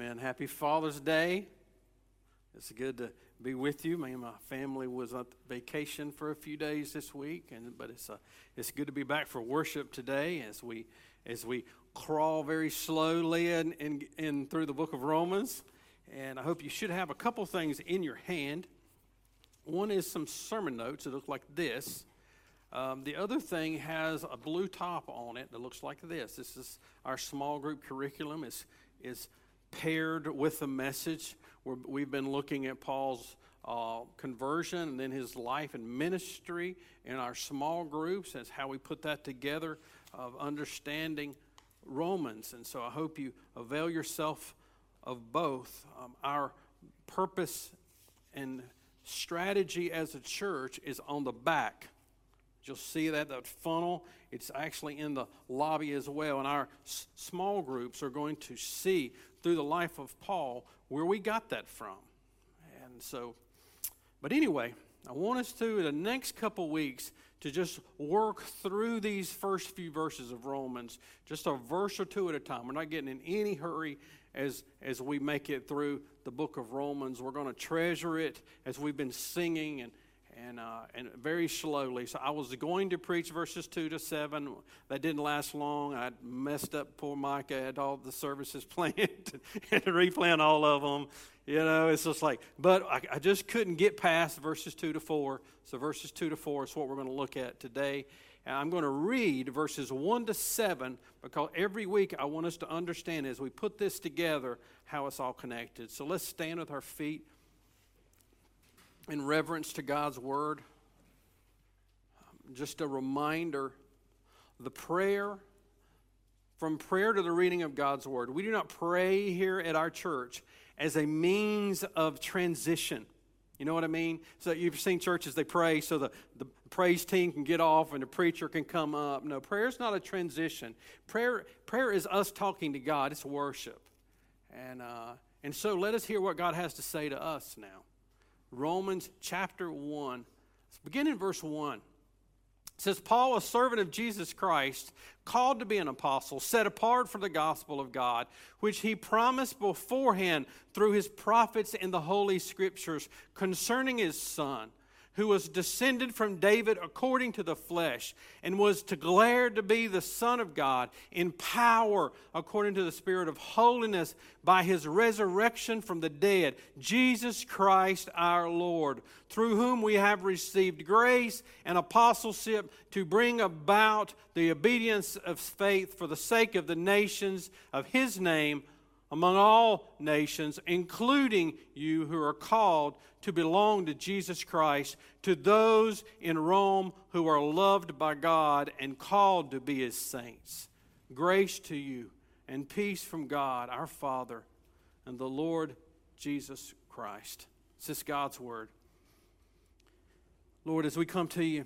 Amen. Happy Father's Day. It's good to be with you. Me and my family was on vacation for a few days this week, and but it's uh, it's good to be back for worship today as we as we crawl very slowly in, in, in through the book of Romans. And I hope you should have a couple things in your hand. One is some sermon notes that look like this. Um, the other thing has a blue top on it that looks like this. This is our small group curriculum. It's, is paired with the message. we we've been looking at Paul's uh, conversion and then his life and ministry in our small groups. That's how we put that together of understanding Romans. And so I hope you avail yourself of both. Um, our purpose and strategy as a church is on the back You'll see that, that funnel. It's actually in the lobby as well. And our s- small groups are going to see through the life of Paul where we got that from. And so, but anyway, I want us to, the next couple weeks, to just work through these first few verses of Romans, just a verse or two at a time. We're not getting in any hurry as, as we make it through the book of Romans. We're going to treasure it as we've been singing and and, uh, and very slowly. So I was going to preach verses 2 to 7. That didn't last long. I messed up poor Micah. I had all the services planned and replan all of them. You know, it's just like, but I, I just couldn't get past verses 2 to 4. So verses 2 to 4 is what we're going to look at today. And I'm going to read verses 1 to 7 because every week I want us to understand as we put this together how it's all connected. So let's stand with our feet in reverence to God's word. Just a reminder the prayer, from prayer to the reading of God's word, we do not pray here at our church as a means of transition. You know what I mean? So you've seen churches, they pray so the, the praise team can get off and the preacher can come up. No, prayer is not a transition. Prayer, prayer is us talking to God, it's worship. And, uh, and so let us hear what God has to say to us now. Romans chapter 1. Let's begin in verse 1. It says, Paul, a servant of Jesus Christ, called to be an apostle, set apart for the gospel of God, which he promised beforehand through his prophets in the Holy Scriptures concerning his Son who was descended from David according to the flesh, and was declared to be the Son of God in power according to the Spirit of holiness by his resurrection from the dead, Jesus Christ our Lord, through whom we have received grace and apostleship to bring about the obedience of faith for the sake of the nations of his name among all nations, including you who are called to belong to Jesus Christ, to those in Rome who are loved by God and called to be his saints. Grace to you and peace from God our Father and the Lord Jesus Christ. This is God's word. Lord, as we come to you,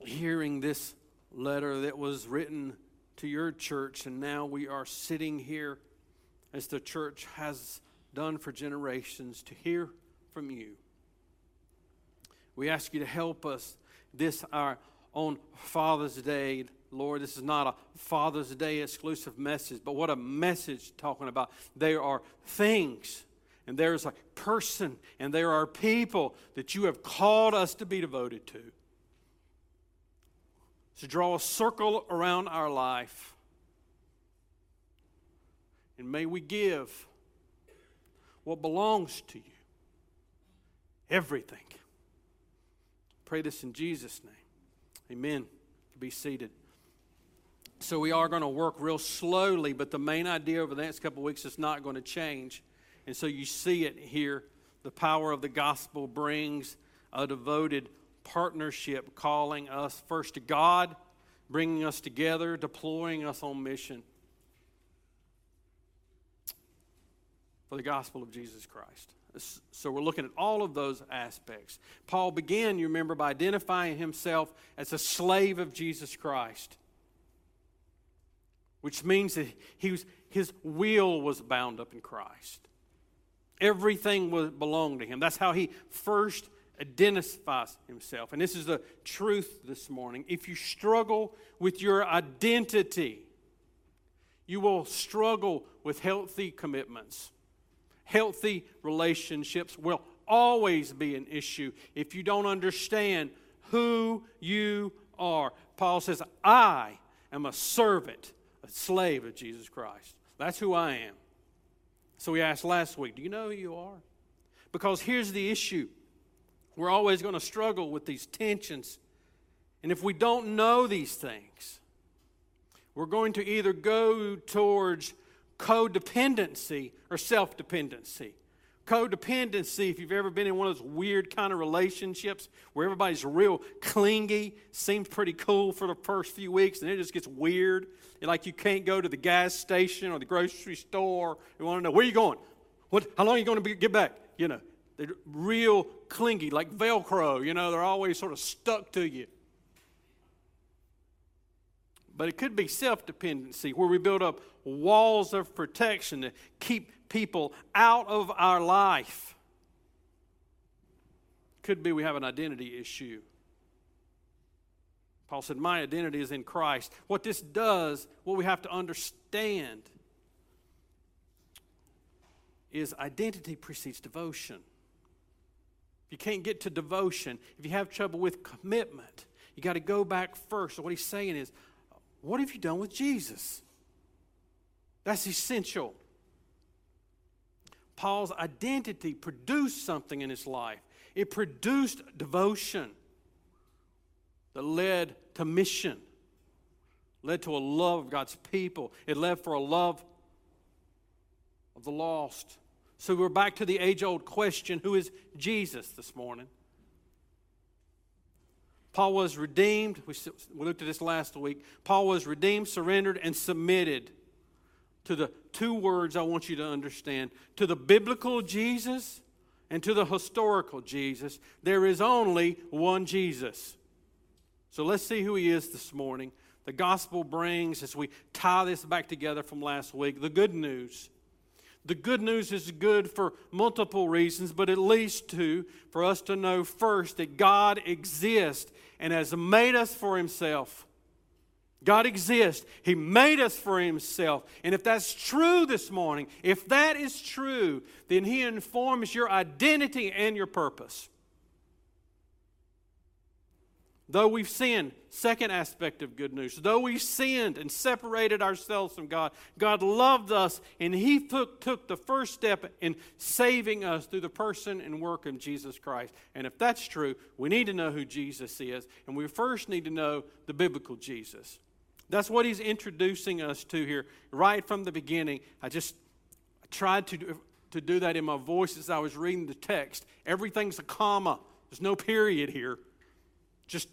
hearing this letter that was written to your church, and now we are sitting here as the church has done for generations, to hear from you. We ask you to help us this, our on Father's Day. Lord, this is not a Father's Day exclusive message, but what a message talking about. There are things, and there's a person, and there are people that you have called us to be devoted to. To draw a circle around our life and may we give what belongs to you everything. Pray this in Jesus' name. Amen. Be seated. So, we are going to work real slowly, but the main idea over the next couple weeks is not going to change. And so, you see it here. The power of the gospel brings a devoted partnership, calling us first to God, bringing us together, deploying us on mission. For the gospel of Jesus Christ. So we're looking at all of those aspects. Paul began, you remember, by identifying himself as a slave of Jesus Christ, which means that he was, his will was bound up in Christ. Everything was, belonged to him. That's how he first identifies himself. And this is the truth this morning. If you struggle with your identity, you will struggle with healthy commitments. Healthy relationships will always be an issue if you don't understand who you are. Paul says, I am a servant, a slave of Jesus Christ. That's who I am. So we asked last week, Do you know who you are? Because here's the issue we're always going to struggle with these tensions. And if we don't know these things, we're going to either go towards codependency or self dependency. Codependency, if you've ever been in one of those weird kind of relationships where everybody's real clingy, seems pretty cool for the first few weeks, and it just gets weird. Like you can't go to the gas station or the grocery store. You want to know where you going? What? How long are you going to be, get back? You know, they're real clingy, like Velcro. You know, they're always sort of stuck to you. But it could be self dependency where we build up walls of protection to keep people out of our life. Could be we have an identity issue. Paul said, My identity is in Christ. What this does, what we have to understand, is identity precedes devotion. If you can't get to devotion, if you have trouble with commitment, you got to go back first. So, what he's saying is, what have you done with Jesus? That's essential. Paul's identity produced something in his life. It produced devotion that led to mission, led to a love of God's people. It led for a love of the lost. So we're back to the age old question who is Jesus this morning? Paul was redeemed. We, looked at this last week. Paul was redeemed, surrendered, and submitted to the two words I want you to understand to the biblical Jesus and to the historical Jesus. There is only one Jesus. So let's see who he is this morning. The gospel brings, as we tie this back together from last week, the good news. The good news is good for multiple reasons, but at least two for us to know first that God exists and has made us for himself. God exists. He made us for Himself. And if that's true this morning, if that is true, then He informs your identity and your purpose. Though we've sinned, second aspect of good news, though we've sinned and separated ourselves from God, God loved us and He took, took the first step in saving us through the person and work of Jesus Christ. And if that's true, we need to know who Jesus is, and we first need to know the biblical Jesus. That's what he's introducing us to here right from the beginning. I just tried to to do that in my voice as I was reading the text. Everything's a comma. There's no period here. Just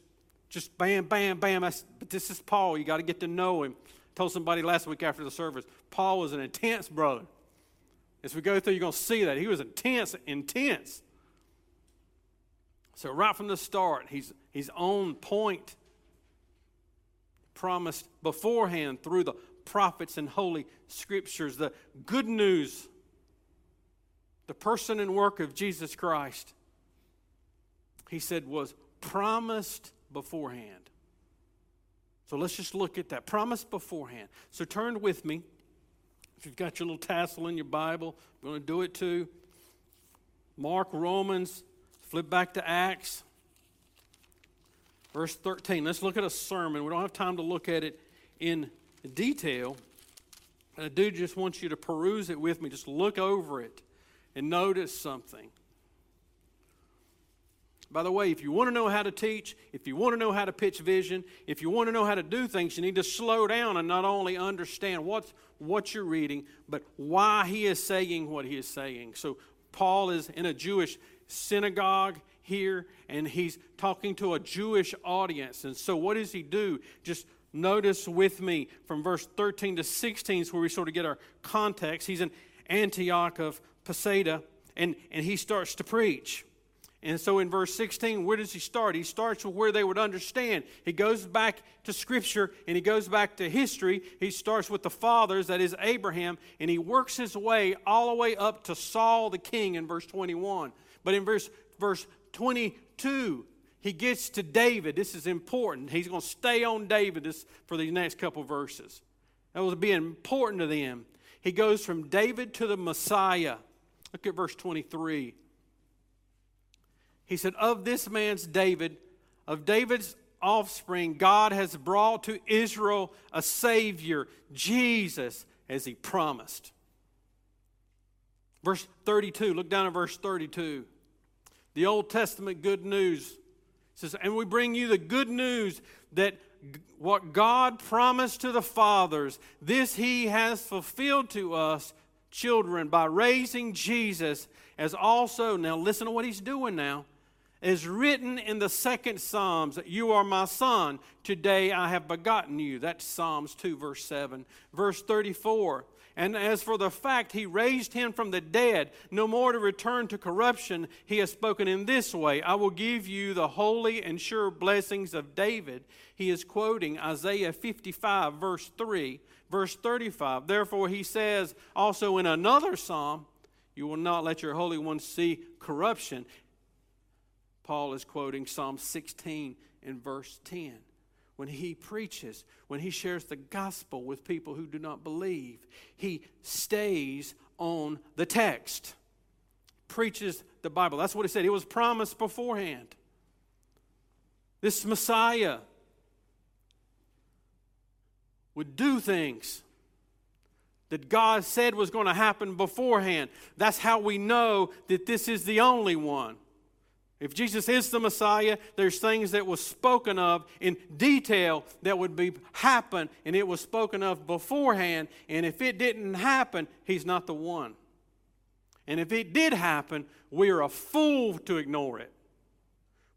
just bam, bam, bam. but this is Paul. You got to get to know him. I told somebody last week after the service, Paul was an intense brother. As we go through, you're going to see that. He was intense, intense. So right from the start, he's, he's on point promised beforehand through the prophets and holy scriptures. The good news, the person and work of Jesus Christ, he said, was promised beforehand. So let's just look at that. promise beforehand. So turn with me. If you've got your little tassel in your Bible, I'm going to do it too. Mark, Romans, flip back to Acts. Verse 13. Let's look at a sermon. We don't have time to look at it in detail. I do just want you to peruse it with me. Just look over it and notice something. By the way, if you want to know how to teach, if you want to know how to pitch vision, if you want to know how to do things, you need to slow down and not only understand what's, what you're reading, but why he is saying what he is saying. So, Paul is in a Jewish synagogue here and he's talking to a Jewish audience. And so, what does he do? Just notice with me from verse 13 to 16 is where we sort of get our context. He's in Antioch of Pisidia and, and he starts to preach. And so in verse 16, where does he start? He starts with where they would understand. He goes back to Scripture and he goes back to history. He starts with the fathers, that is Abraham, and he works his way all the way up to Saul the king in verse 21. But in verse, verse 22, he gets to David. This is important. He's going to stay on David this, for these next couple verses. That was being important to them. He goes from David to the Messiah. Look at verse 23. He said, Of this man's David, of David's offspring, God has brought to Israel a Savior, Jesus, as he promised. Verse 32, look down at verse 32. The Old Testament good news says, And we bring you the good news that what God promised to the fathers, this he has fulfilled to us, children, by raising Jesus, as also, now listen to what he's doing now, is written in the second Psalms that you are my son, today I have begotten you. That's Psalms 2, verse 7. Verse 34. And as for the fact he raised him from the dead, no more to return to corruption, he has spoken in this way I will give you the holy and sure blessings of David. He is quoting Isaiah 55, verse 3, verse 35. Therefore, he says also in another psalm, You will not let your Holy One see corruption. Paul is quoting Psalm 16 in verse 10 when he preaches, when he shares the gospel with people who do not believe, he stays on the text, preaches the Bible. That's what he said. It was promised beforehand. This Messiah would do things that God said was going to happen beforehand. That's how we know that this is the only one. If Jesus is the Messiah, there's things that was spoken of in detail that would be happen, and it was spoken of beforehand. And if it didn't happen, he's not the one. And if it did happen, we are a fool to ignore it.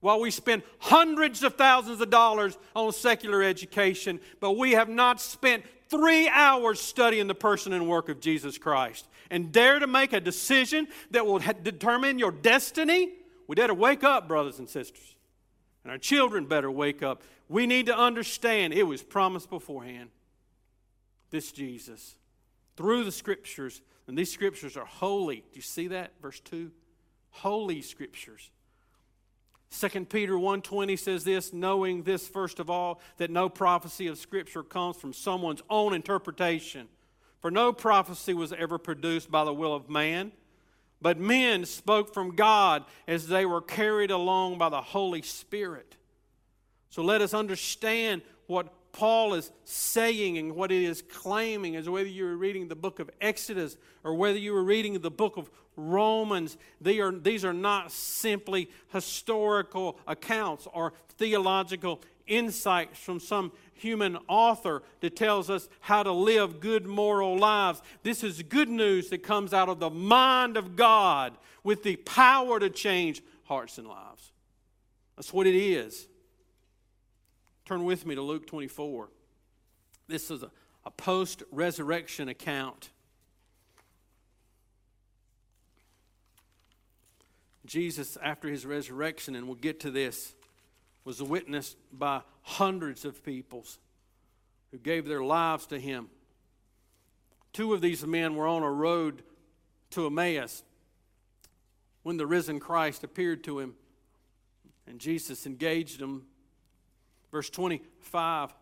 While we spend hundreds of thousands of dollars on secular education, but we have not spent three hours studying the person and work of Jesus Christ and dare to make a decision that will determine your destiny we better wake up, brothers and sisters. And our children better wake up. We need to understand it was promised beforehand. This Jesus. Through the scriptures, and these scriptures are holy. Do you see that? Verse 2. Holy scriptures. 2 Peter 1:20 says this, knowing this first of all, that no prophecy of scripture comes from someone's own interpretation. For no prophecy was ever produced by the will of man but men spoke from God as they were carried along by the Holy Spirit. So let us understand what Paul is saying and what it is claiming, as whether you were reading the book of Exodus or whether you were reading the book of Romans, they are, these are not simply historical accounts or theological insights from some human author that tells us how to live good moral lives. This is good news that comes out of the mind of God with the power to change hearts and lives. That's what it is. Turn with me to Luke 24. This is a, a post resurrection account. Jesus, after his resurrection, and we'll get to this, was witnessed by hundreds of peoples who gave their lives to him. Two of these men were on a road to Emmaus when the risen Christ appeared to him, and Jesus engaged them. Verse 25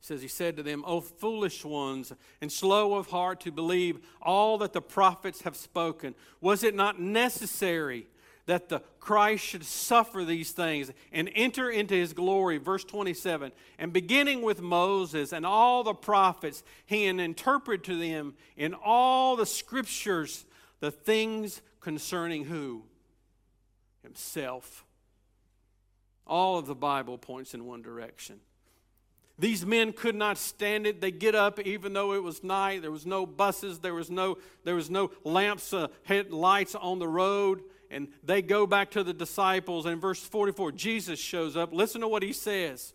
says, He said to them, O foolish ones, and slow of heart to believe all that the prophets have spoken. Was it not necessary? That the Christ should suffer these things and enter into his glory. Verse 27 And beginning with Moses and all the prophets, he interpreted to them in all the scriptures the things concerning who? Himself. All of the Bible points in one direction. These men could not stand it. They get up even though it was night. There was no buses. There was no, there was no lamps, uh, headlights on the road and they go back to the disciples. And in verse 44, Jesus shows up. Listen to what he says.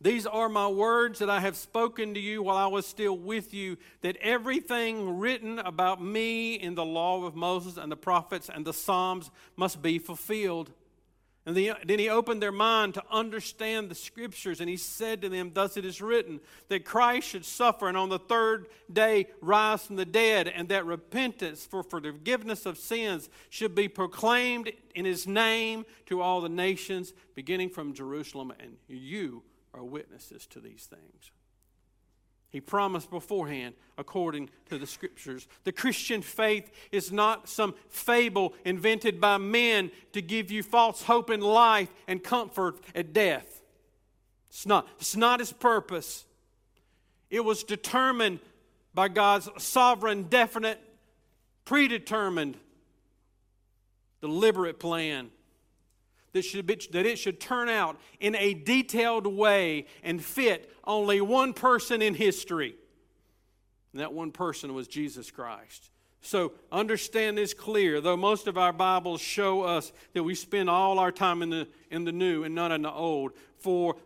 These are my words that I have spoken to you while I was still with you, that everything written about me in the law of Moses and the prophets and the Psalms must be fulfilled. And then he opened their mind to understand the scriptures, and he said to them, Thus it is written, that Christ should suffer and on the third day rise from the dead, and that repentance for forgiveness of sins should be proclaimed in his name to all the nations, beginning from Jerusalem, and you are witnesses to these things. He promised beforehand according to the scriptures. The Christian faith is not some fable invented by men to give you false hope in life and comfort at death. It's not. It's not his purpose. It was determined by God's sovereign, definite, predetermined, deliberate plan that, should be, that it should turn out in a detailed way and fit only one person in history. And that one person was Jesus Christ. So understand this clear. Though most of our Bibles show us that we spend all our time in the, in the new and not in the old, for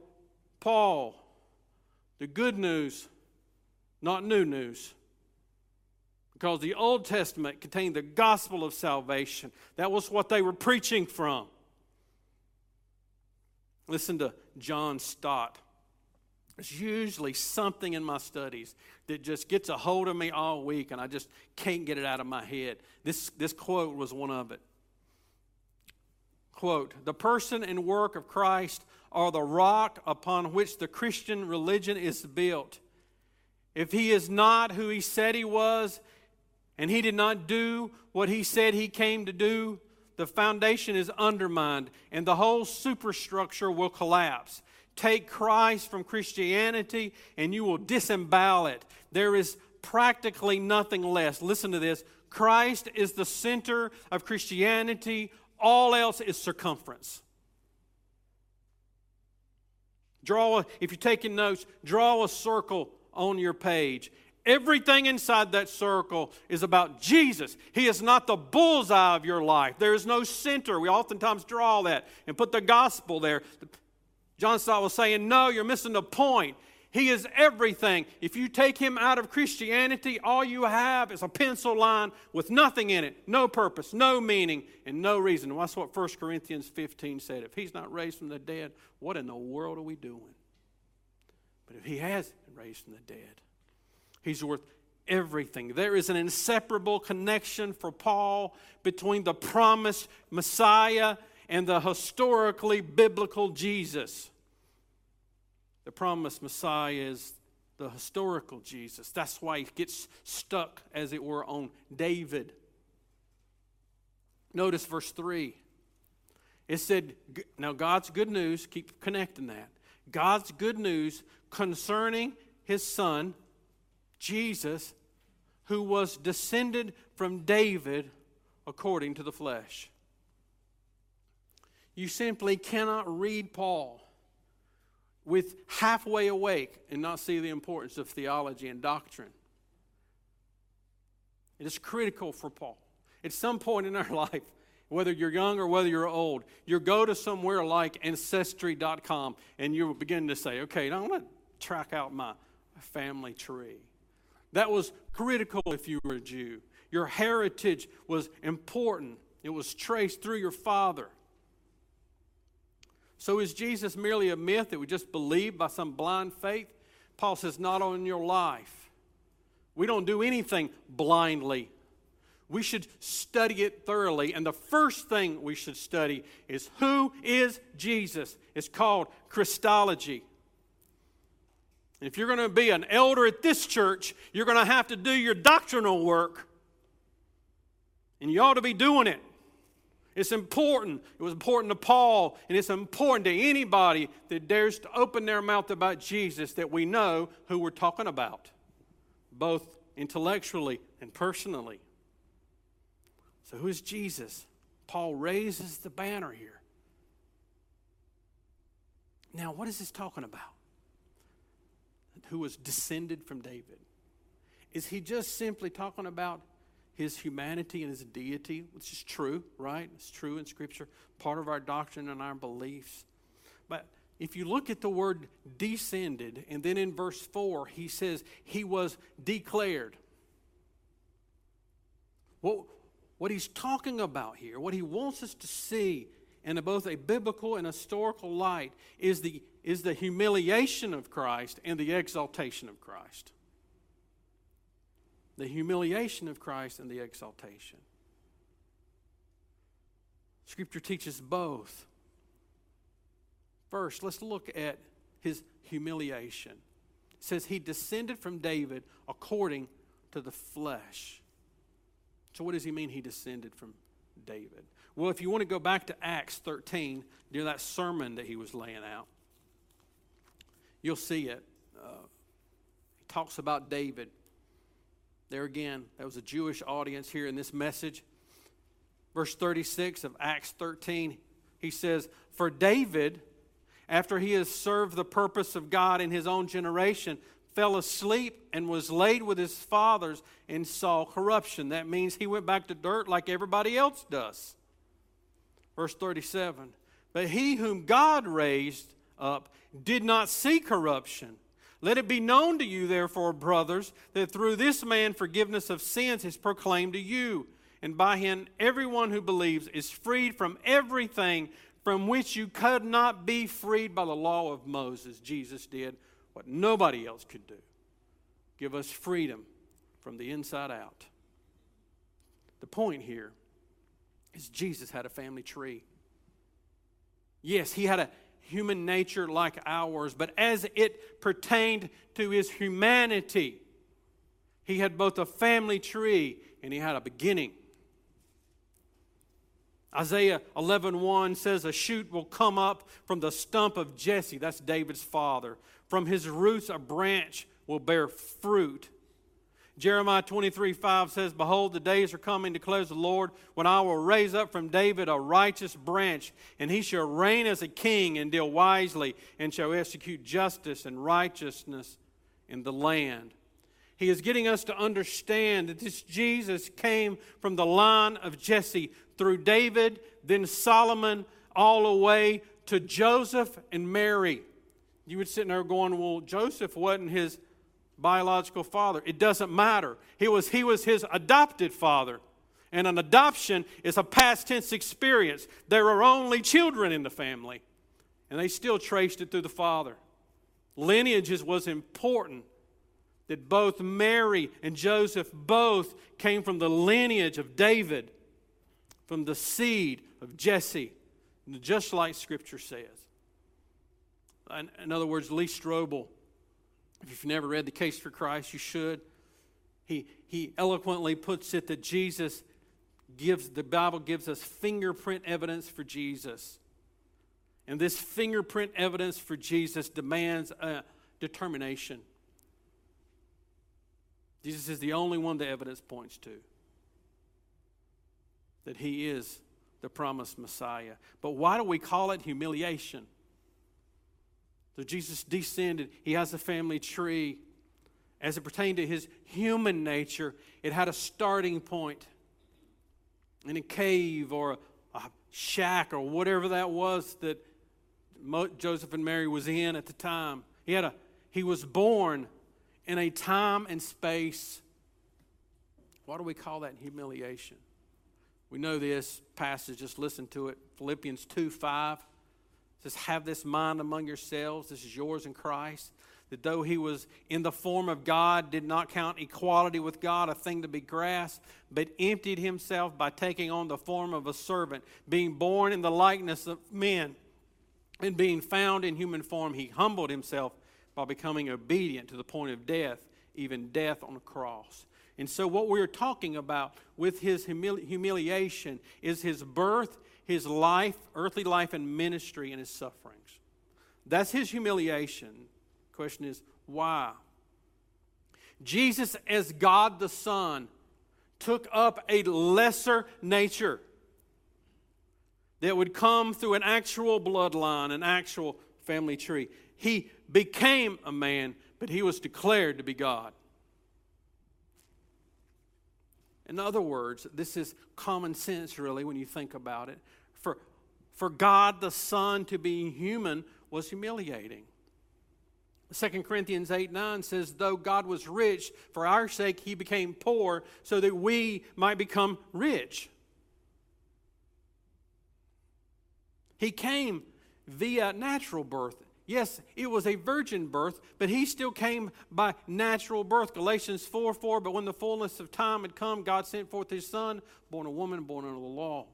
Paul, the good news, not new news. Because the Old Testament contained the gospel of salvation. That was what they were preaching from. Listen to John Stott. There's usually something in my studies that just gets a hold of me all week and I just can't get it out of my head. This, this quote was one of it. Quote The person and work of Christ are the rock upon which the Christian religion is built. If he is not who he said he was, and he did not do what he said he came to do, the foundation is undermined and the whole superstructure will collapse. Take Christ from Christianity and you will disembowel it. There is practically nothing less. Listen to this Christ is the center of Christianity, all else is circumference. Draw, a, if you're taking notes, draw a circle on your page Everything inside that circle is about Jesus. He is not the bullseye of your life. There is no center. We oftentimes draw that and put the gospel there. John Stott was saying, No, you're missing the point. He is everything. If you take him out of Christianity, all you have is a pencil line with nothing in it, no purpose, no meaning, and no reason. that's what 1 Corinthians 15 said. If he's not raised from the dead, what in the world are we doing? But if he has been raised from the dead, He's worth everything. There is an inseparable connection for Paul between the promised Messiah and the historically biblical Jesus. The promised Messiah is the historical Jesus. That's why he gets stuck, as it were, on David. Notice verse 3. It said, now God's good news, keep connecting that. God's good news concerning his son, Jesus, who was descended from David according to the flesh. You simply cannot read Paul with halfway awake and not see the importance of theology and doctrine. It is critical for Paul. At some point in our life, whether you're young or whether you're old, you go to somewhere like ancestry.com and you begin to say, okay, I'm going to track out my family tree. That was critical if you were a Jew. Your heritage was important, it was traced through your father. So is Jesus merely a myth that we just believe by some blind faith? Paul says, not on your life. We don't do anything blindly. We should study it thoroughly. And the first thing we should study is who is Jesus? It's called Christology. If you're going to be an elder at this church, you're going to have to do your doctrinal work. And you ought to be doing it. It's important. It was important to Paul, and it's important to anybody that dares to open their mouth about Jesus that we know who we're talking about, both intellectually and personally. So, who is Jesus? Paul raises the banner here. Now, what is this talking about? Who was descended from David. Is he just simply talking about his humanity and his deity, which is true, right? It's true in Scripture, part of our doctrine and our beliefs. But if you look at the word descended, and then in verse 4, he says he was declared. What, what he's talking about here, what he wants us to see in a, both a biblical and historical light, is the is the humiliation of Christ and the exaltation of Christ. The humiliation of Christ and the exaltation. Scripture teaches both. First, let's look at his humiliation. says he descended from David according to the flesh. So, what does he mean he descended from David? Well, if you want to go back to Acts 13, near that sermon that he was laying out, you'll see it. Uh, he talks about David. There again, that was a Jewish audience here in this message. Verse 36 of Acts 13, he says, For David, after he has served the purpose of God in his own generation, fell asleep and was laid with his fathers and saw corruption. That means he went back to dirt like everybody else does. Verse 37 But he whom God raised up did not see corruption. Let it be known to you, therefore, brothers, that through this man forgiveness of sins is proclaimed to you. And by him, everyone who believes is freed from everything from which you could not be freed by the law of Moses. Jesus did what nobody else could do give us freedom from the inside out. The point here is Jesus had a family tree. Yes, he had a human nature like ours, but as it pertained to his humanity, he had both a family tree and he had a beginning. Isaiah 11:1 says a shoot will come up from the stump of Jesse, that's David's father. From his roots a branch will bear fruit. Jeremiah 23 5 says, Behold, the days are coming, declares the Lord, when I will raise up from David a righteous branch, and he shall reign as a king and deal wisely, and shall execute justice and righteousness in the land. He is getting us to understand that this Jesus came from the line of Jesse through David, then Solomon, all the way to Joseph and Mary. You would sit there going, Well, Joseph wasn't his biological father. It doesn't matter. He was, he was his adopted father. And an adoption is a past tense experience. There are only children in the family, and they still traced it through the father. Lineages was important. That both Mary and Joseph both came from the lineage of David, from the seed of Jesse, just like Scripture says. In other words, Lee Strobel if you've never read The Case for Christ, you should. He, he eloquently puts it that Jesus gives, the Bible gives us fingerprint evidence for Jesus. And this fingerprint evidence for Jesus demands a determination. Jesus is the only one the evidence points to that he is the promised Messiah. But why do we call it humiliation? So Jesus descended. He has a family tree. As it pertained to his human nature, it had a starting point in a cave or a, a shack or whatever that was that Joseph and Mary was in at the time. He had a he was born in a time and space. What do we call that humiliation? We know this passage, just listen to it. Philippians 2 5 says, Have this mind among yourselves. This is yours in Christ. That though he was in the form of God, did not count equality with God a thing to be grasped, but emptied himself by taking on the form of a servant, being born in the likeness of men, and being found in human form, he humbled himself by becoming obedient to the point of death, even death on a cross. And so, what we're talking about with his humili- humiliation is his birth his life, earthly life, and ministry and his sufferings. That's his humiliation. Question is, why? Jesus, as God the Son, took up a lesser nature that would come through an actual bloodline, an actual family tree. He became a man, but he was declared to be God. In other words, this is common sense, really, when you think about it for, God the Son to be human was humiliating. 2 Corinthians 8 9 says, Though God was rich, for our sake he became poor, so that we might become rich. He came via natural birth. Yes, it was a virgin birth, but he still came by natural birth. Galatians 4 4, but when the fullness of time had come, God sent forth his son, born a woman, born under the law.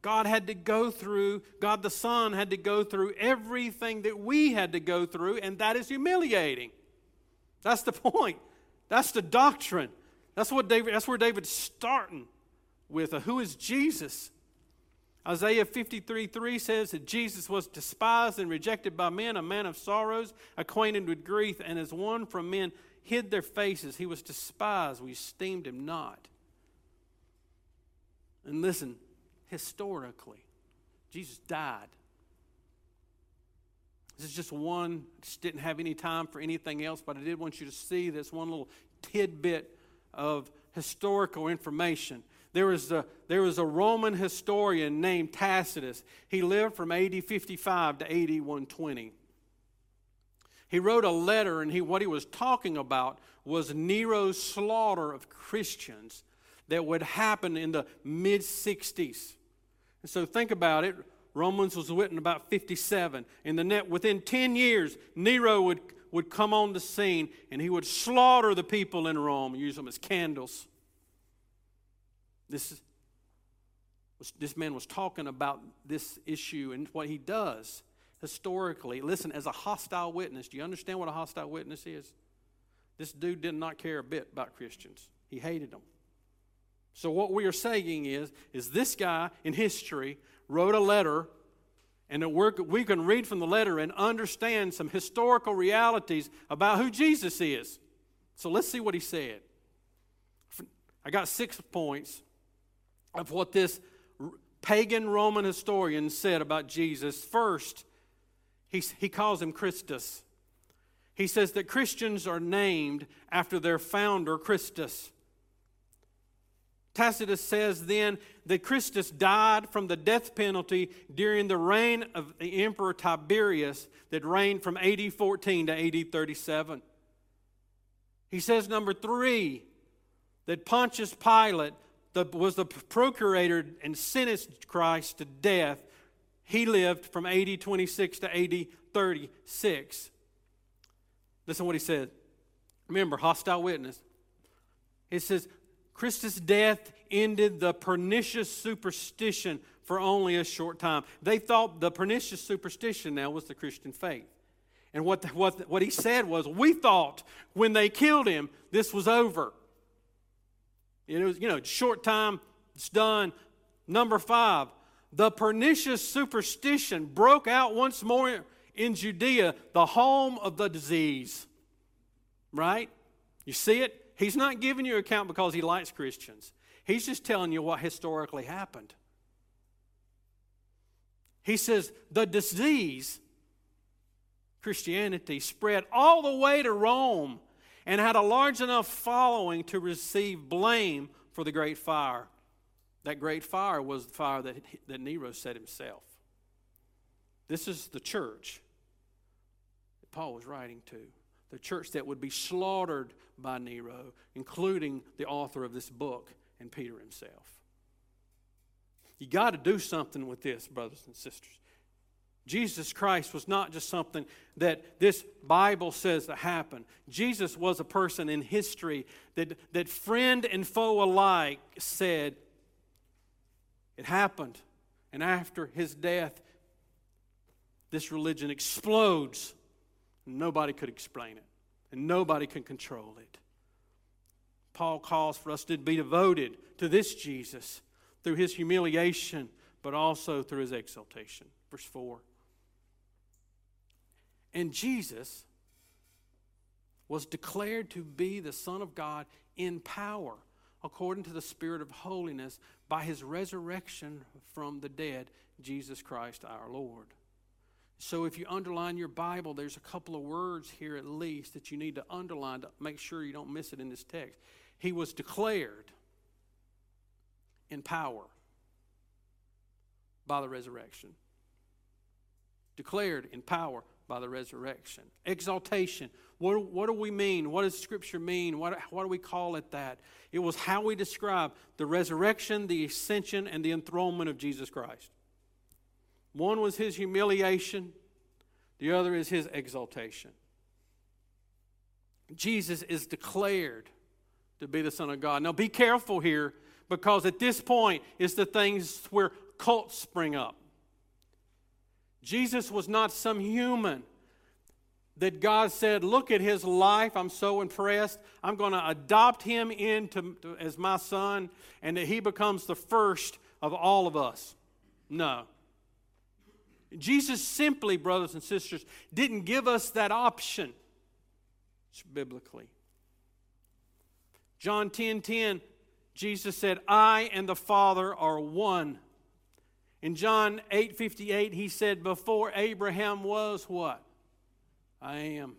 God had to go through, God the Son had to go through everything that we had to go through, and that is humiliating. That's the point. That's the doctrine. That's what David, that's where David's starting with. Uh, who is Jesus? Isaiah 53 3 says that Jesus was despised and rejected by men, a man of sorrows, acquainted with grief, and as one from men hid their faces. He was despised. We esteemed him not. And listen, historically, Jesus died. This is just one, just didn't have any time for anything else, but I did want you to see this one little tidbit of historical information. There was, a, there was a Roman historian named Tacitus. He lived from AD 55 to AD 120. He wrote a letter, and he, what he was talking about was Nero's slaughter of Christians that would happen in the mid 60s. And so think about it. Romans was written about 57. In the net, within 10 years, Nero would, would come on the scene and he would slaughter the people in Rome, use them as candles. This, this man was talking about this issue and what he does historically. Listen, as a hostile witness, do you understand what a hostile witness is? This dude did not care a bit about Christians, he hated them. So what we are saying is, is this guy in history wrote a letter, and that we can read from the letter and understand some historical realities about who Jesus is. So let's see what he said. I got six points of what this pagan Roman historian said about Jesus. First, he, he calls him Christus. He says that Christians are named after their founder, Christus. Tacitus says then that Christus died from the death penalty during the reign of the Emperor Tiberius that reigned from AD 14 to AD 37. He says, number three, that Pontius Pilate the, was the procurator and sentenced Christ to death. He lived from AD 26 to AD 36. Listen to what he said. Remember, hostile witness. It says, Christus' death ended the pernicious superstition for only a short time. They thought the pernicious superstition now was the Christian faith. And what, the, what, what he said was, We thought when they killed him, this was over. It was, you know, short time, it's done. Number five, the pernicious superstition broke out once more in Judea, the home of the disease. Right? You see it? He's not giving you an account because he likes Christians. He's just telling you what historically happened. He says the disease, Christianity, spread all the way to Rome and had a large enough following to receive blame for the great fire. That great fire was the fire that, that Nero set himself. This is the church that Paul was writing to the church that would be slaughtered by Nero, including the author of this book and Peter himself. You got to do something with this, brothers and sisters. Jesus Christ was not just something that this Bible says that happened. Jesus was a person in history that, that friend and foe alike said it happened. And after his death, this religion explodes Nobody could explain it, and nobody can control it. Paul calls for us to be devoted to this Jesus through his humiliation, but also through his exaltation. Verse 4. And Jesus was declared to be the Son of God in power, according to the Spirit of holiness, by his resurrection from the dead, Jesus Christ our Lord. So if you underline your Bible, there's a couple of words here at least that you need to underline to make sure you don't miss it in this text. He was declared in power by the resurrection. Declared in power by the resurrection. Exaltation. What, what do we mean? What does Scripture mean? What, what do we call it that? It was how we describe the resurrection, the ascension, and the enthronement of Jesus Christ. One was his humiliation, the other is his exaltation. Jesus is declared to be the Son of God. Now be careful here because at this point is the things where cults spring up. Jesus was not some human that God said, Look at his life. I'm so impressed. I'm going to adopt him into as my son, and that he becomes the first of all of us. No. Jesus simply, brothers and sisters, didn't give us that option biblically. John 10 10, Jesus said, I and the Father are one. In John 8 58, he said, Before Abraham was what? I am.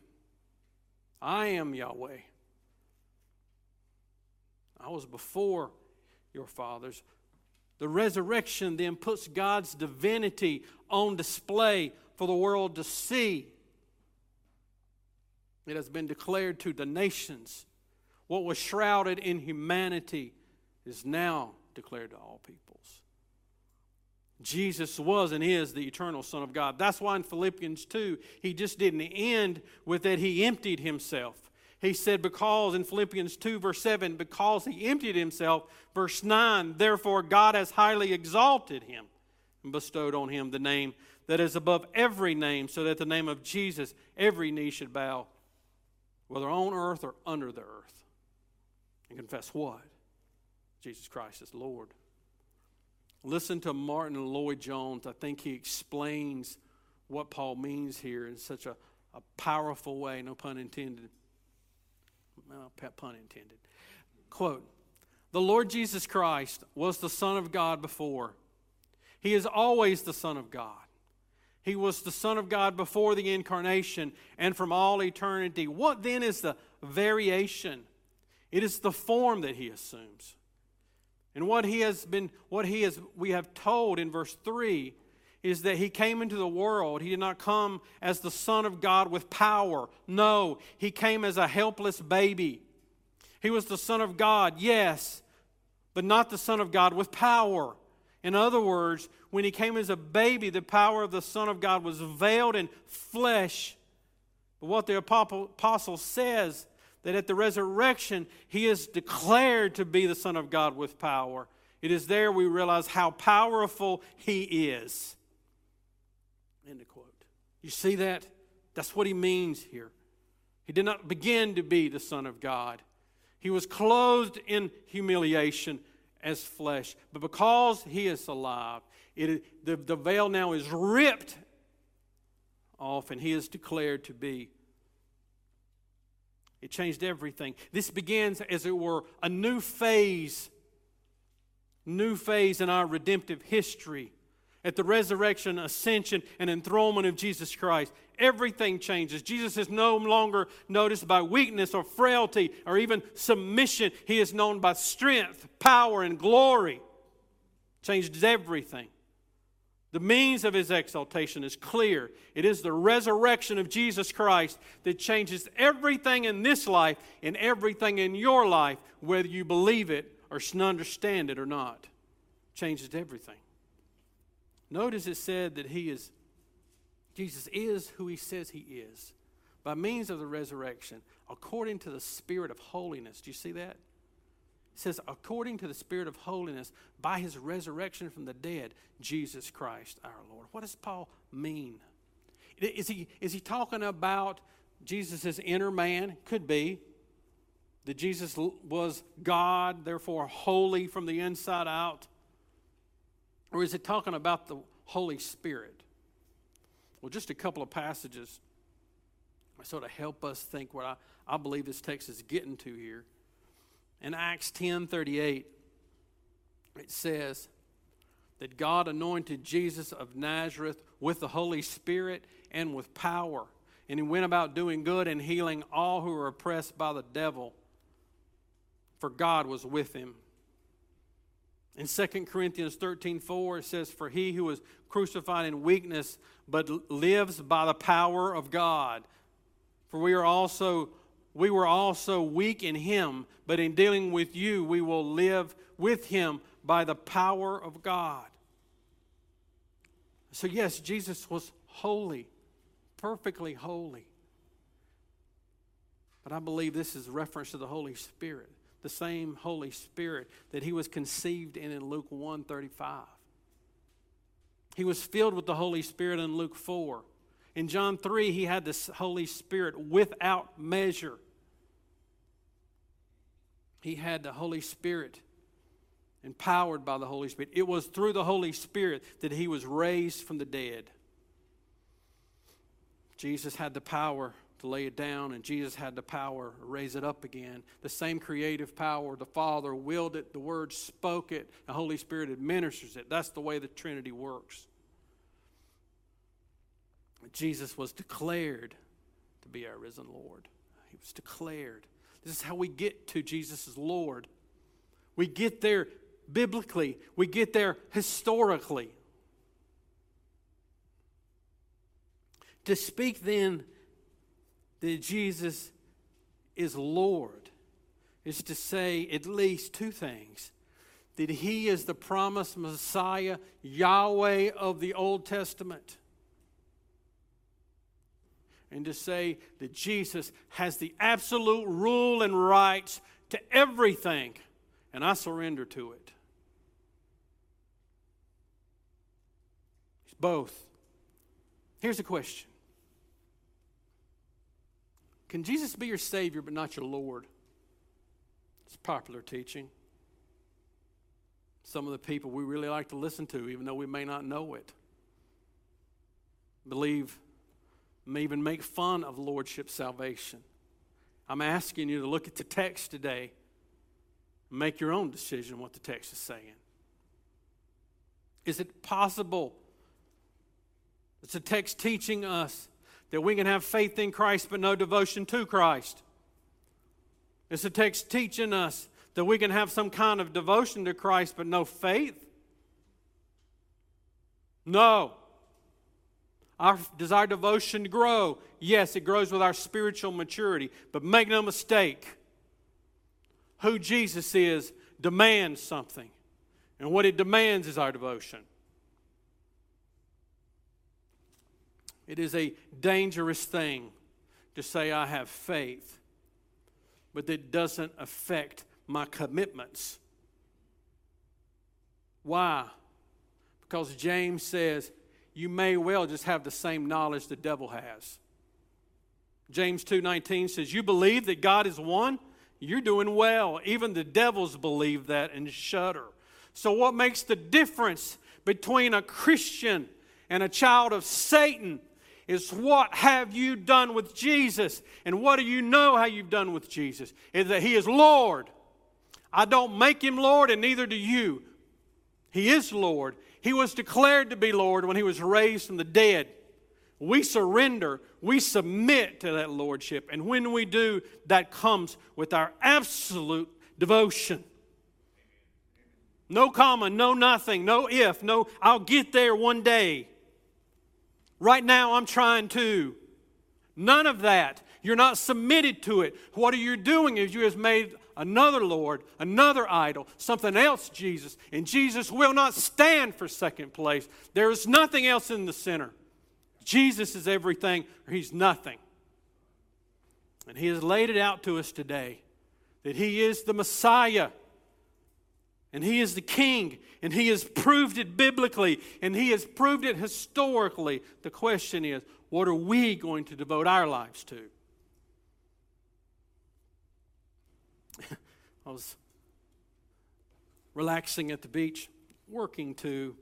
I am Yahweh. I was before your fathers. The resurrection then puts God's divinity on display for the world to see. It has been declared to the nations. What was shrouded in humanity is now declared to all peoples. Jesus was and is the eternal Son of God. That's why in Philippians 2, he just didn't end with that he emptied himself. He said, because in Philippians 2, verse 7, because he emptied himself, verse 9, therefore God has highly exalted him and bestowed on him the name that is above every name, so that the name of Jesus every knee should bow, whether on earth or under the earth, and confess what? Jesus Christ is Lord. Listen to Martyn Lloyd-Jones. I think he explains what Paul means here in such a, a powerful way, no pun intended. Well, pun intended. Quote The Lord Jesus Christ was the Son of God before. He is always the Son of God. He was the Son of God before the incarnation and from all eternity. What then is the variation? It is the form that he assumes. And what he has been, what he has, we have told in verse 3 is that he came into the world. He did not come as the Son of God with power. No, he came as a helpless baby. He was the Son of God, yes, but not the Son of God with power. In other words, when he came as a baby, the power of the Son of God was veiled in flesh. But what the apostle says that at the resurrection, he is declared to be the Son of God with power. It is there we realize how powerful he is. You see that? That's what he means here. He did not begin to be the Son of God. He was clothed in humiliation as flesh. But because he is alive, it, the, the veil now is ripped off and he is declared to be it changed everything. This begins, as it were, a new phase, new phase in our redemptive history. At the resurrection, ascension, and enthronement of Jesus Christ, everything changes. Jesus is no longer noticed by weakness or frailty or even submission. He is known by strength, power, and glory. Changes everything. The means of his exaltation is clear. It is the resurrection of Jesus Christ that changes everything in this life and everything in your life, whether you believe it or understand it or not. Changes everything. Notice it said that he is, Jesus is who he says he is by means of the resurrection, according to the spirit of holiness. Do you see that? says, according to the Spirit of holiness, by his resurrection from the dead, Jesus Christ our Lord. What does Paul mean? Is he, is he talking about Jesus' inner man? Could be. That Jesus was God, therefore holy from the inside out? Or is it talking about the Holy Spirit? Well, just a couple of passages sort of help us think what I, I believe this text is getting to here. In Acts 10 38, it says that God anointed Jesus of Nazareth with the Holy Spirit and with power. And he went about doing good and healing all who were oppressed by the devil, for God was with him. In 2 Corinthians 13 4, it says, For he who was crucified in weakness, but lives by the power of God. For we are also we were also weak in him, but in dealing with you, we will live with him by the power of God. So, yes, Jesus was holy, perfectly holy. But I believe this is reference to the Holy Spirit, the same Holy Spirit that he was conceived in in Luke 1 35. He was filled with the Holy Spirit in Luke 4. In John 3, he had the Holy Spirit without measure. He had the Holy Spirit empowered by the Holy Spirit. It was through the Holy Spirit that he was raised from the dead. Jesus had the power to lay it down, and Jesus had the power to raise it up again. The same creative power, the Father willed it, the Word spoke it, the Holy Spirit administers it. That's the way the Trinity works. Jesus was declared to be our risen Lord. He was declared. This is how we get to Jesus as Lord. We get there biblically, we get there historically. To speak then that Jesus is Lord is to say at least two things that he is the promised Messiah, Yahweh of the Old Testament. And to say that Jesus has the absolute rule and rights to everything, and I surrender to it. It's both. Here's a question can Jesus be your Savior but not your Lord? It's popular teaching. Some of the people we really like to listen to, even though we may not know it, believe, may even make fun of Lordship salvation. I'm asking you to look at the text today, make your own decision what the text is saying. Is it possible? It's a text teaching us that we can have faith in Christ but no devotion to Christ. It's a text teaching us that we can have some kind of devotion to Christ but no faith. No. Our, our devotion grow? Yes, it grows with our spiritual maturity. But make no mistake, who Jesus is demands something. And what it demands is our devotion. It is a dangerous thing to say, I have faith, but that doesn't affect my commitments. Why? Because James says, you may well just have the same knowledge the devil has. James 2:19 says, "You believe that God is one? You're doing well. Even the devils believe that and shudder." So what makes the difference between a Christian and a child of Satan is what have you done with Jesus? And what do you know how you've done with Jesus? Is that He is Lord. I don't make Him Lord, and neither do you. He is Lord. He was declared to be Lord when He was raised from the dead. We surrender, we submit to that Lordship. And when we do, that comes with our absolute devotion. No comma, no nothing, no if, no I'll get there one day. Right now, I'm trying to. None of that. You're not submitted to it. What are you doing is you have made another Lord, another idol, something else Jesus. And Jesus will not stand for second place. There is nothing else in the center. Jesus is everything, or He's nothing. And He has laid it out to us today that He is the Messiah. And he is the king, and he has proved it biblically, and he has proved it historically. The question is, what are we going to devote our lives to? I was relaxing at the beach, working to,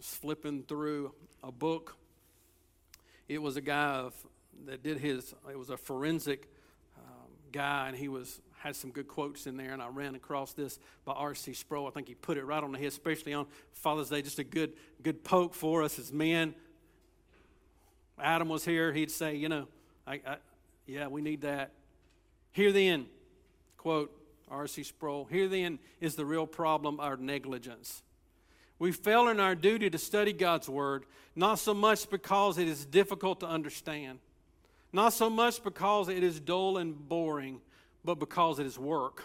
flipping through a book. It was a guy of, that did his, it was a forensic um, guy, and he was had some good quotes in there, and I ran across this by R.C. Sproul. I think he put it right on the head, especially on Father's Day. Just a good, good poke for us as men. Adam was here, he'd say, you know, I, I, yeah, we need that. Here then, quote R.C. Sproul, here then is the real problem our negligence. We fail in our duty to study God's Word, not so much because it is difficult to understand, not so much because it is dull and boring, but because it is work.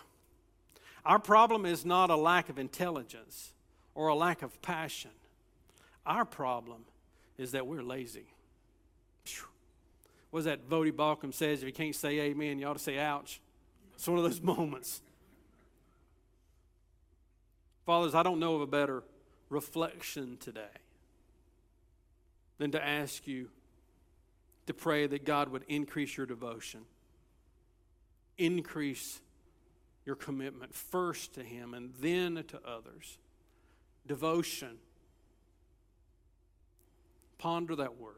Our problem is not a lack of intelligence or a lack of passion. Our problem is that we're lazy. What is that Voddie Baucham says? If you can't say amen, you ought to say ouch. It's one of those moments. Fathers, I don't know of a better reflection today than to ask you to pray that God would increase your devotion, increase your commitment first to Him and then to others. Devotion. Ponder that word.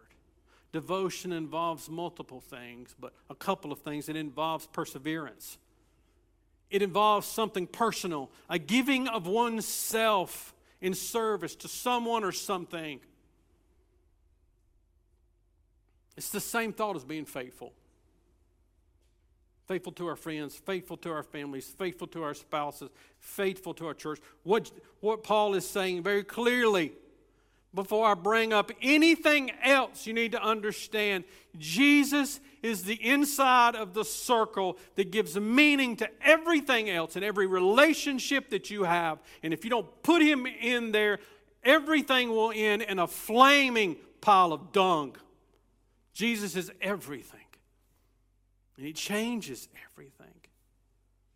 Devotion involves multiple things, but a couple of things. It involves perseverance, it involves something personal, a giving of oneself in service to someone or something. It's the same thought as being faithful. Faithful to our friends, faithful to our families, faithful to our spouses, faithful to our church. What, what Paul is saying very clearly before I bring up anything else, you need to understand Jesus is the inside of the circle that gives meaning to everything else and every relationship that you have. And if you don't put him in there, everything will end in a flaming pile of dung. Jesus is everything. And He changes everything.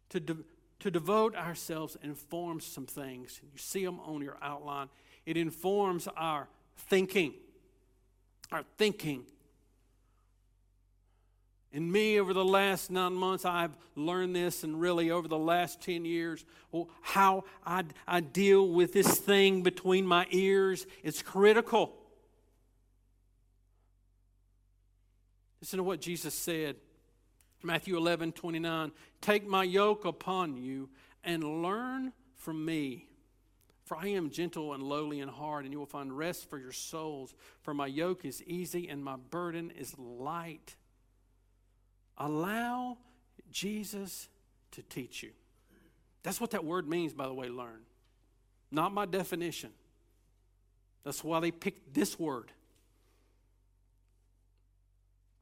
To, de- to devote ourselves informs some things. You see them on your outline. It informs our thinking. Our thinking. In me, over the last nine months, I've learned this, and really over the last 10 years, oh, how I, I deal with this thing between my ears is critical. Listen to what Jesus said. Matthew 11, 29. Take my yoke upon you and learn from me. For I am gentle and lowly in heart, and you will find rest for your souls. For my yoke is easy and my burden is light. Allow Jesus to teach you. That's what that word means, by the way, learn. Not my definition. That's why they picked this word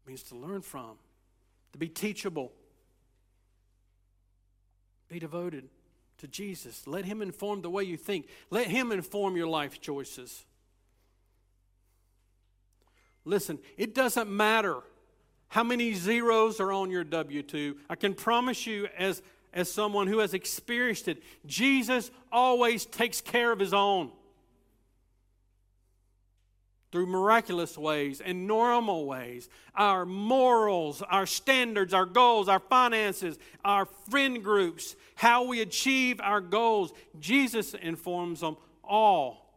means to learn from, to be teachable, be devoted to Jesus. Let Him inform the way you think, let Him inform your life choices. Listen, it doesn't matter how many zeros are on your W 2. I can promise you, as, as someone who has experienced it, Jesus always takes care of His own through miraculous ways and normal ways. Our morals, our standards, our goals, our finances, our friend groups, how we achieve our goals. Jesus informs them all.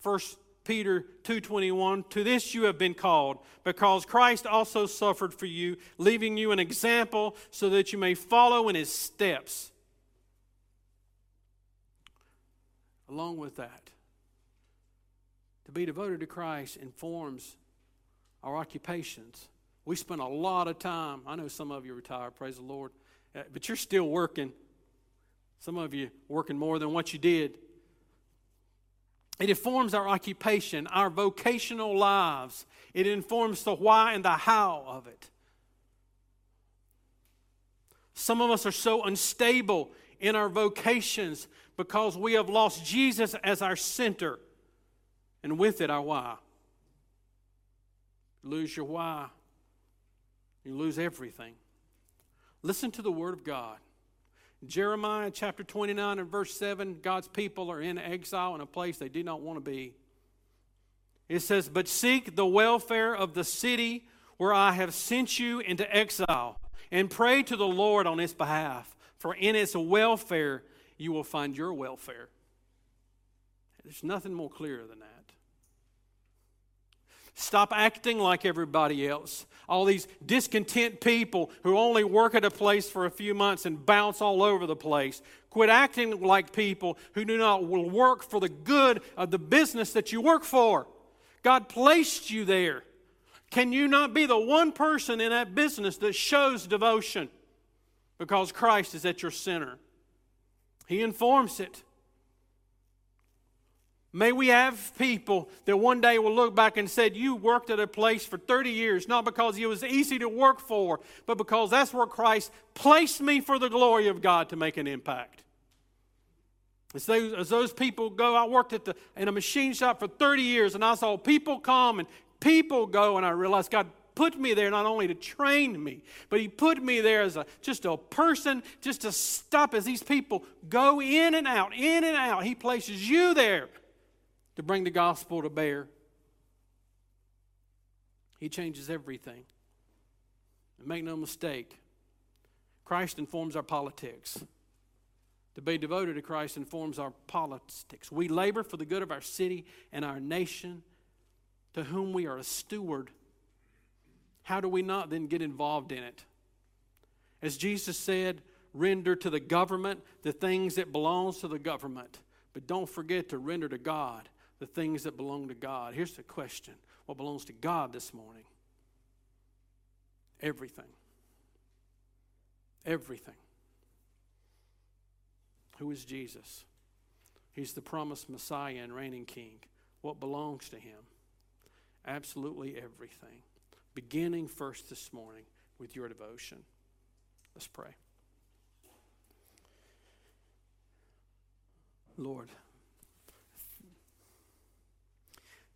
First Peter 2:21 To this you have been called because Christ also suffered for you leaving you an example so that you may follow in his steps. Along with that to be devoted to Christ informs our occupations. We spend a lot of time, I know some of you retired, praise the Lord, uh, but you're still working. Some of you working more than what you did. It informs our occupation, our vocational lives. It informs the why and the how of it. Some of us are so unstable in our vocations because we have lost Jesus as our center and with it our why. lose your why, you lose everything. Listen to the Word of God. Jeremiah chapter 29 and verse 7 God's people are in exile in a place they do not want to be. It says, But seek the welfare of the city where I have sent you into exile, and pray to the Lord on its behalf, for in its welfare you will find your welfare. There's nothing more clear than that. Stop acting like everybody else. All these discontent people who only work at a place for a few months and bounce all over the place. Quit acting like people who do not work for the good of the business that you work for. God placed you there. Can you not be the one person in that business that shows devotion? Because Christ is at your center. He informs it. May we have people that one day will look back and said, You worked at a place for 30 years, not because it was easy to work for, but because that's where Christ placed me for the glory of God to make an impact. As those, as those people go, I worked at the, in a machine shop for 30 years, and I saw people come and people go, and I realized God put me there not only to train me, but He put me there as a, just a person, just to stop as these people go in and out, in and out. He places you there to bring the gospel to bear. He changes everything. And make no mistake, Christ informs our politics. To be devoted to Christ informs our politics. We labor for the good of our city and our nation, to whom we are a steward. How do we not then get involved in it? As Jesus said, render to the government the things that belongs to the government, but don't forget to render to God the things that belong to God. Here's the question what belongs to God this morning? Everything. Everything. Who is Jesus? He's the promised Messiah and reigning King. What belongs to him? Absolutely everything. Beginning first this morning with your devotion. Let's pray. Lord,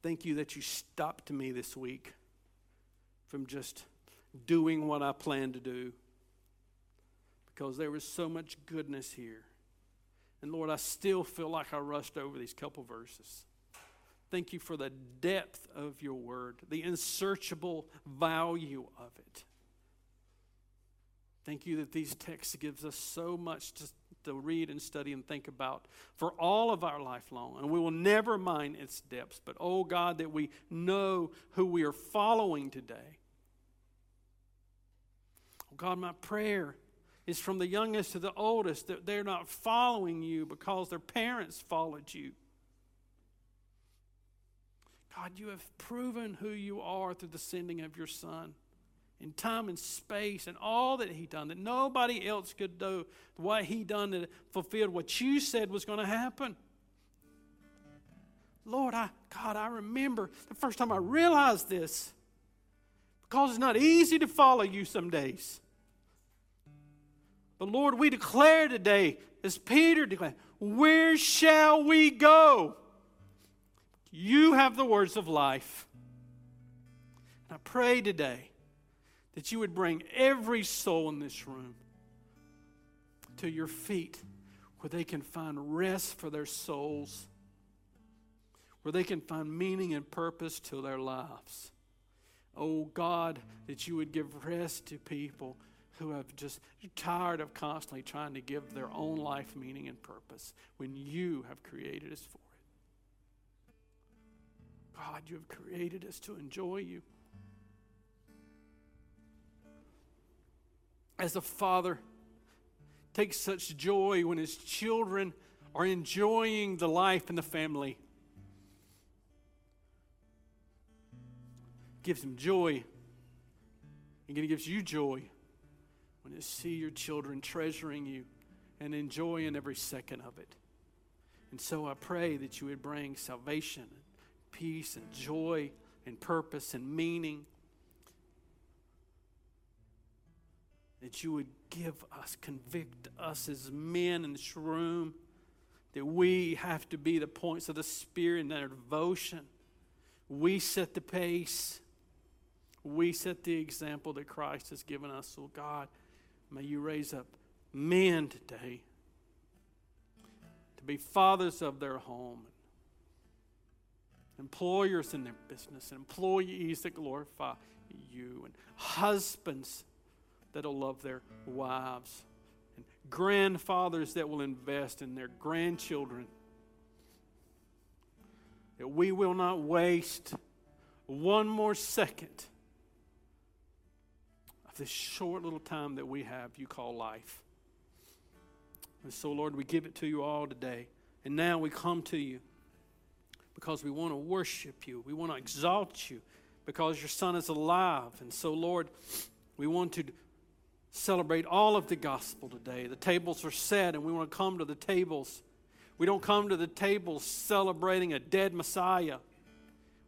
thank you that you stopped me this week from just doing what I planned to do because there was so much goodness here. And Lord, I still feel like I rushed over these couple verses. Thank you for the depth of your word, the unsearchable value of it. Thank you that these texts gives us so much to, to read and study and think about for all of our life long. And we will never mind its depths. But, oh God, that we know who we are following today. Oh God, my prayer is from the youngest to the oldest that they're not following you because their parents followed you. God, you have proven who you are through the sending of your Son in time and space and all that he done that nobody else could do what he done that fulfilled what you said was going to happen. Lord i god i remember the first time i realized this. Because it's not easy to follow you some days. But lord we declare today as peter declared where shall we go? You have the words of life. And i pray today that you would bring every soul in this room to your feet where they can find rest for their souls, where they can find meaning and purpose to their lives. Oh God, that you would give rest to people who have just tired of constantly trying to give their own life meaning and purpose when you have created us for it. God, you have created us to enjoy you. As a father takes such joy when his children are enjoying the life in the family. Gives him joy. And it gives you joy when you see your children treasuring you and enjoying every second of it. And so I pray that you would bring salvation, and peace, and joy, and purpose, and meaning that you would give us, convict us as men in this room, that we have to be the points of the Spirit in our devotion. We set the pace. We set the example that Christ has given us. So, God, may you raise up men today to be fathers of their home, employers in their business, employees that glorify you, and husbands that'll love their wives, and grandfathers that will invest in their grandchildren. That we will not waste one more second of this short little time that we have, you call life. And so, Lord, we give it to you all today. And now we come to you because we want to worship you. We want to exalt you because your Son is alive. And so, Lord, we want to celebrate all of the gospel today. The tables are set, and we want to come to the tables. We don't come to the tables celebrating a dead Messiah.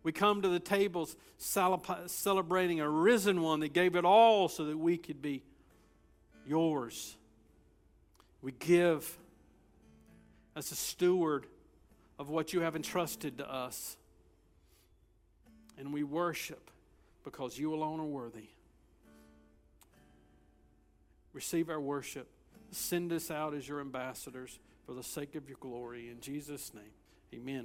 We come to the tables celebrating a risen one that gave it all so that we could be yours. We give as a steward of what you have entrusted to us. And we worship because you alone are worthy receive our worship. Send us out as your ambassadors for the sake of your glory. In Jesus' name, amen.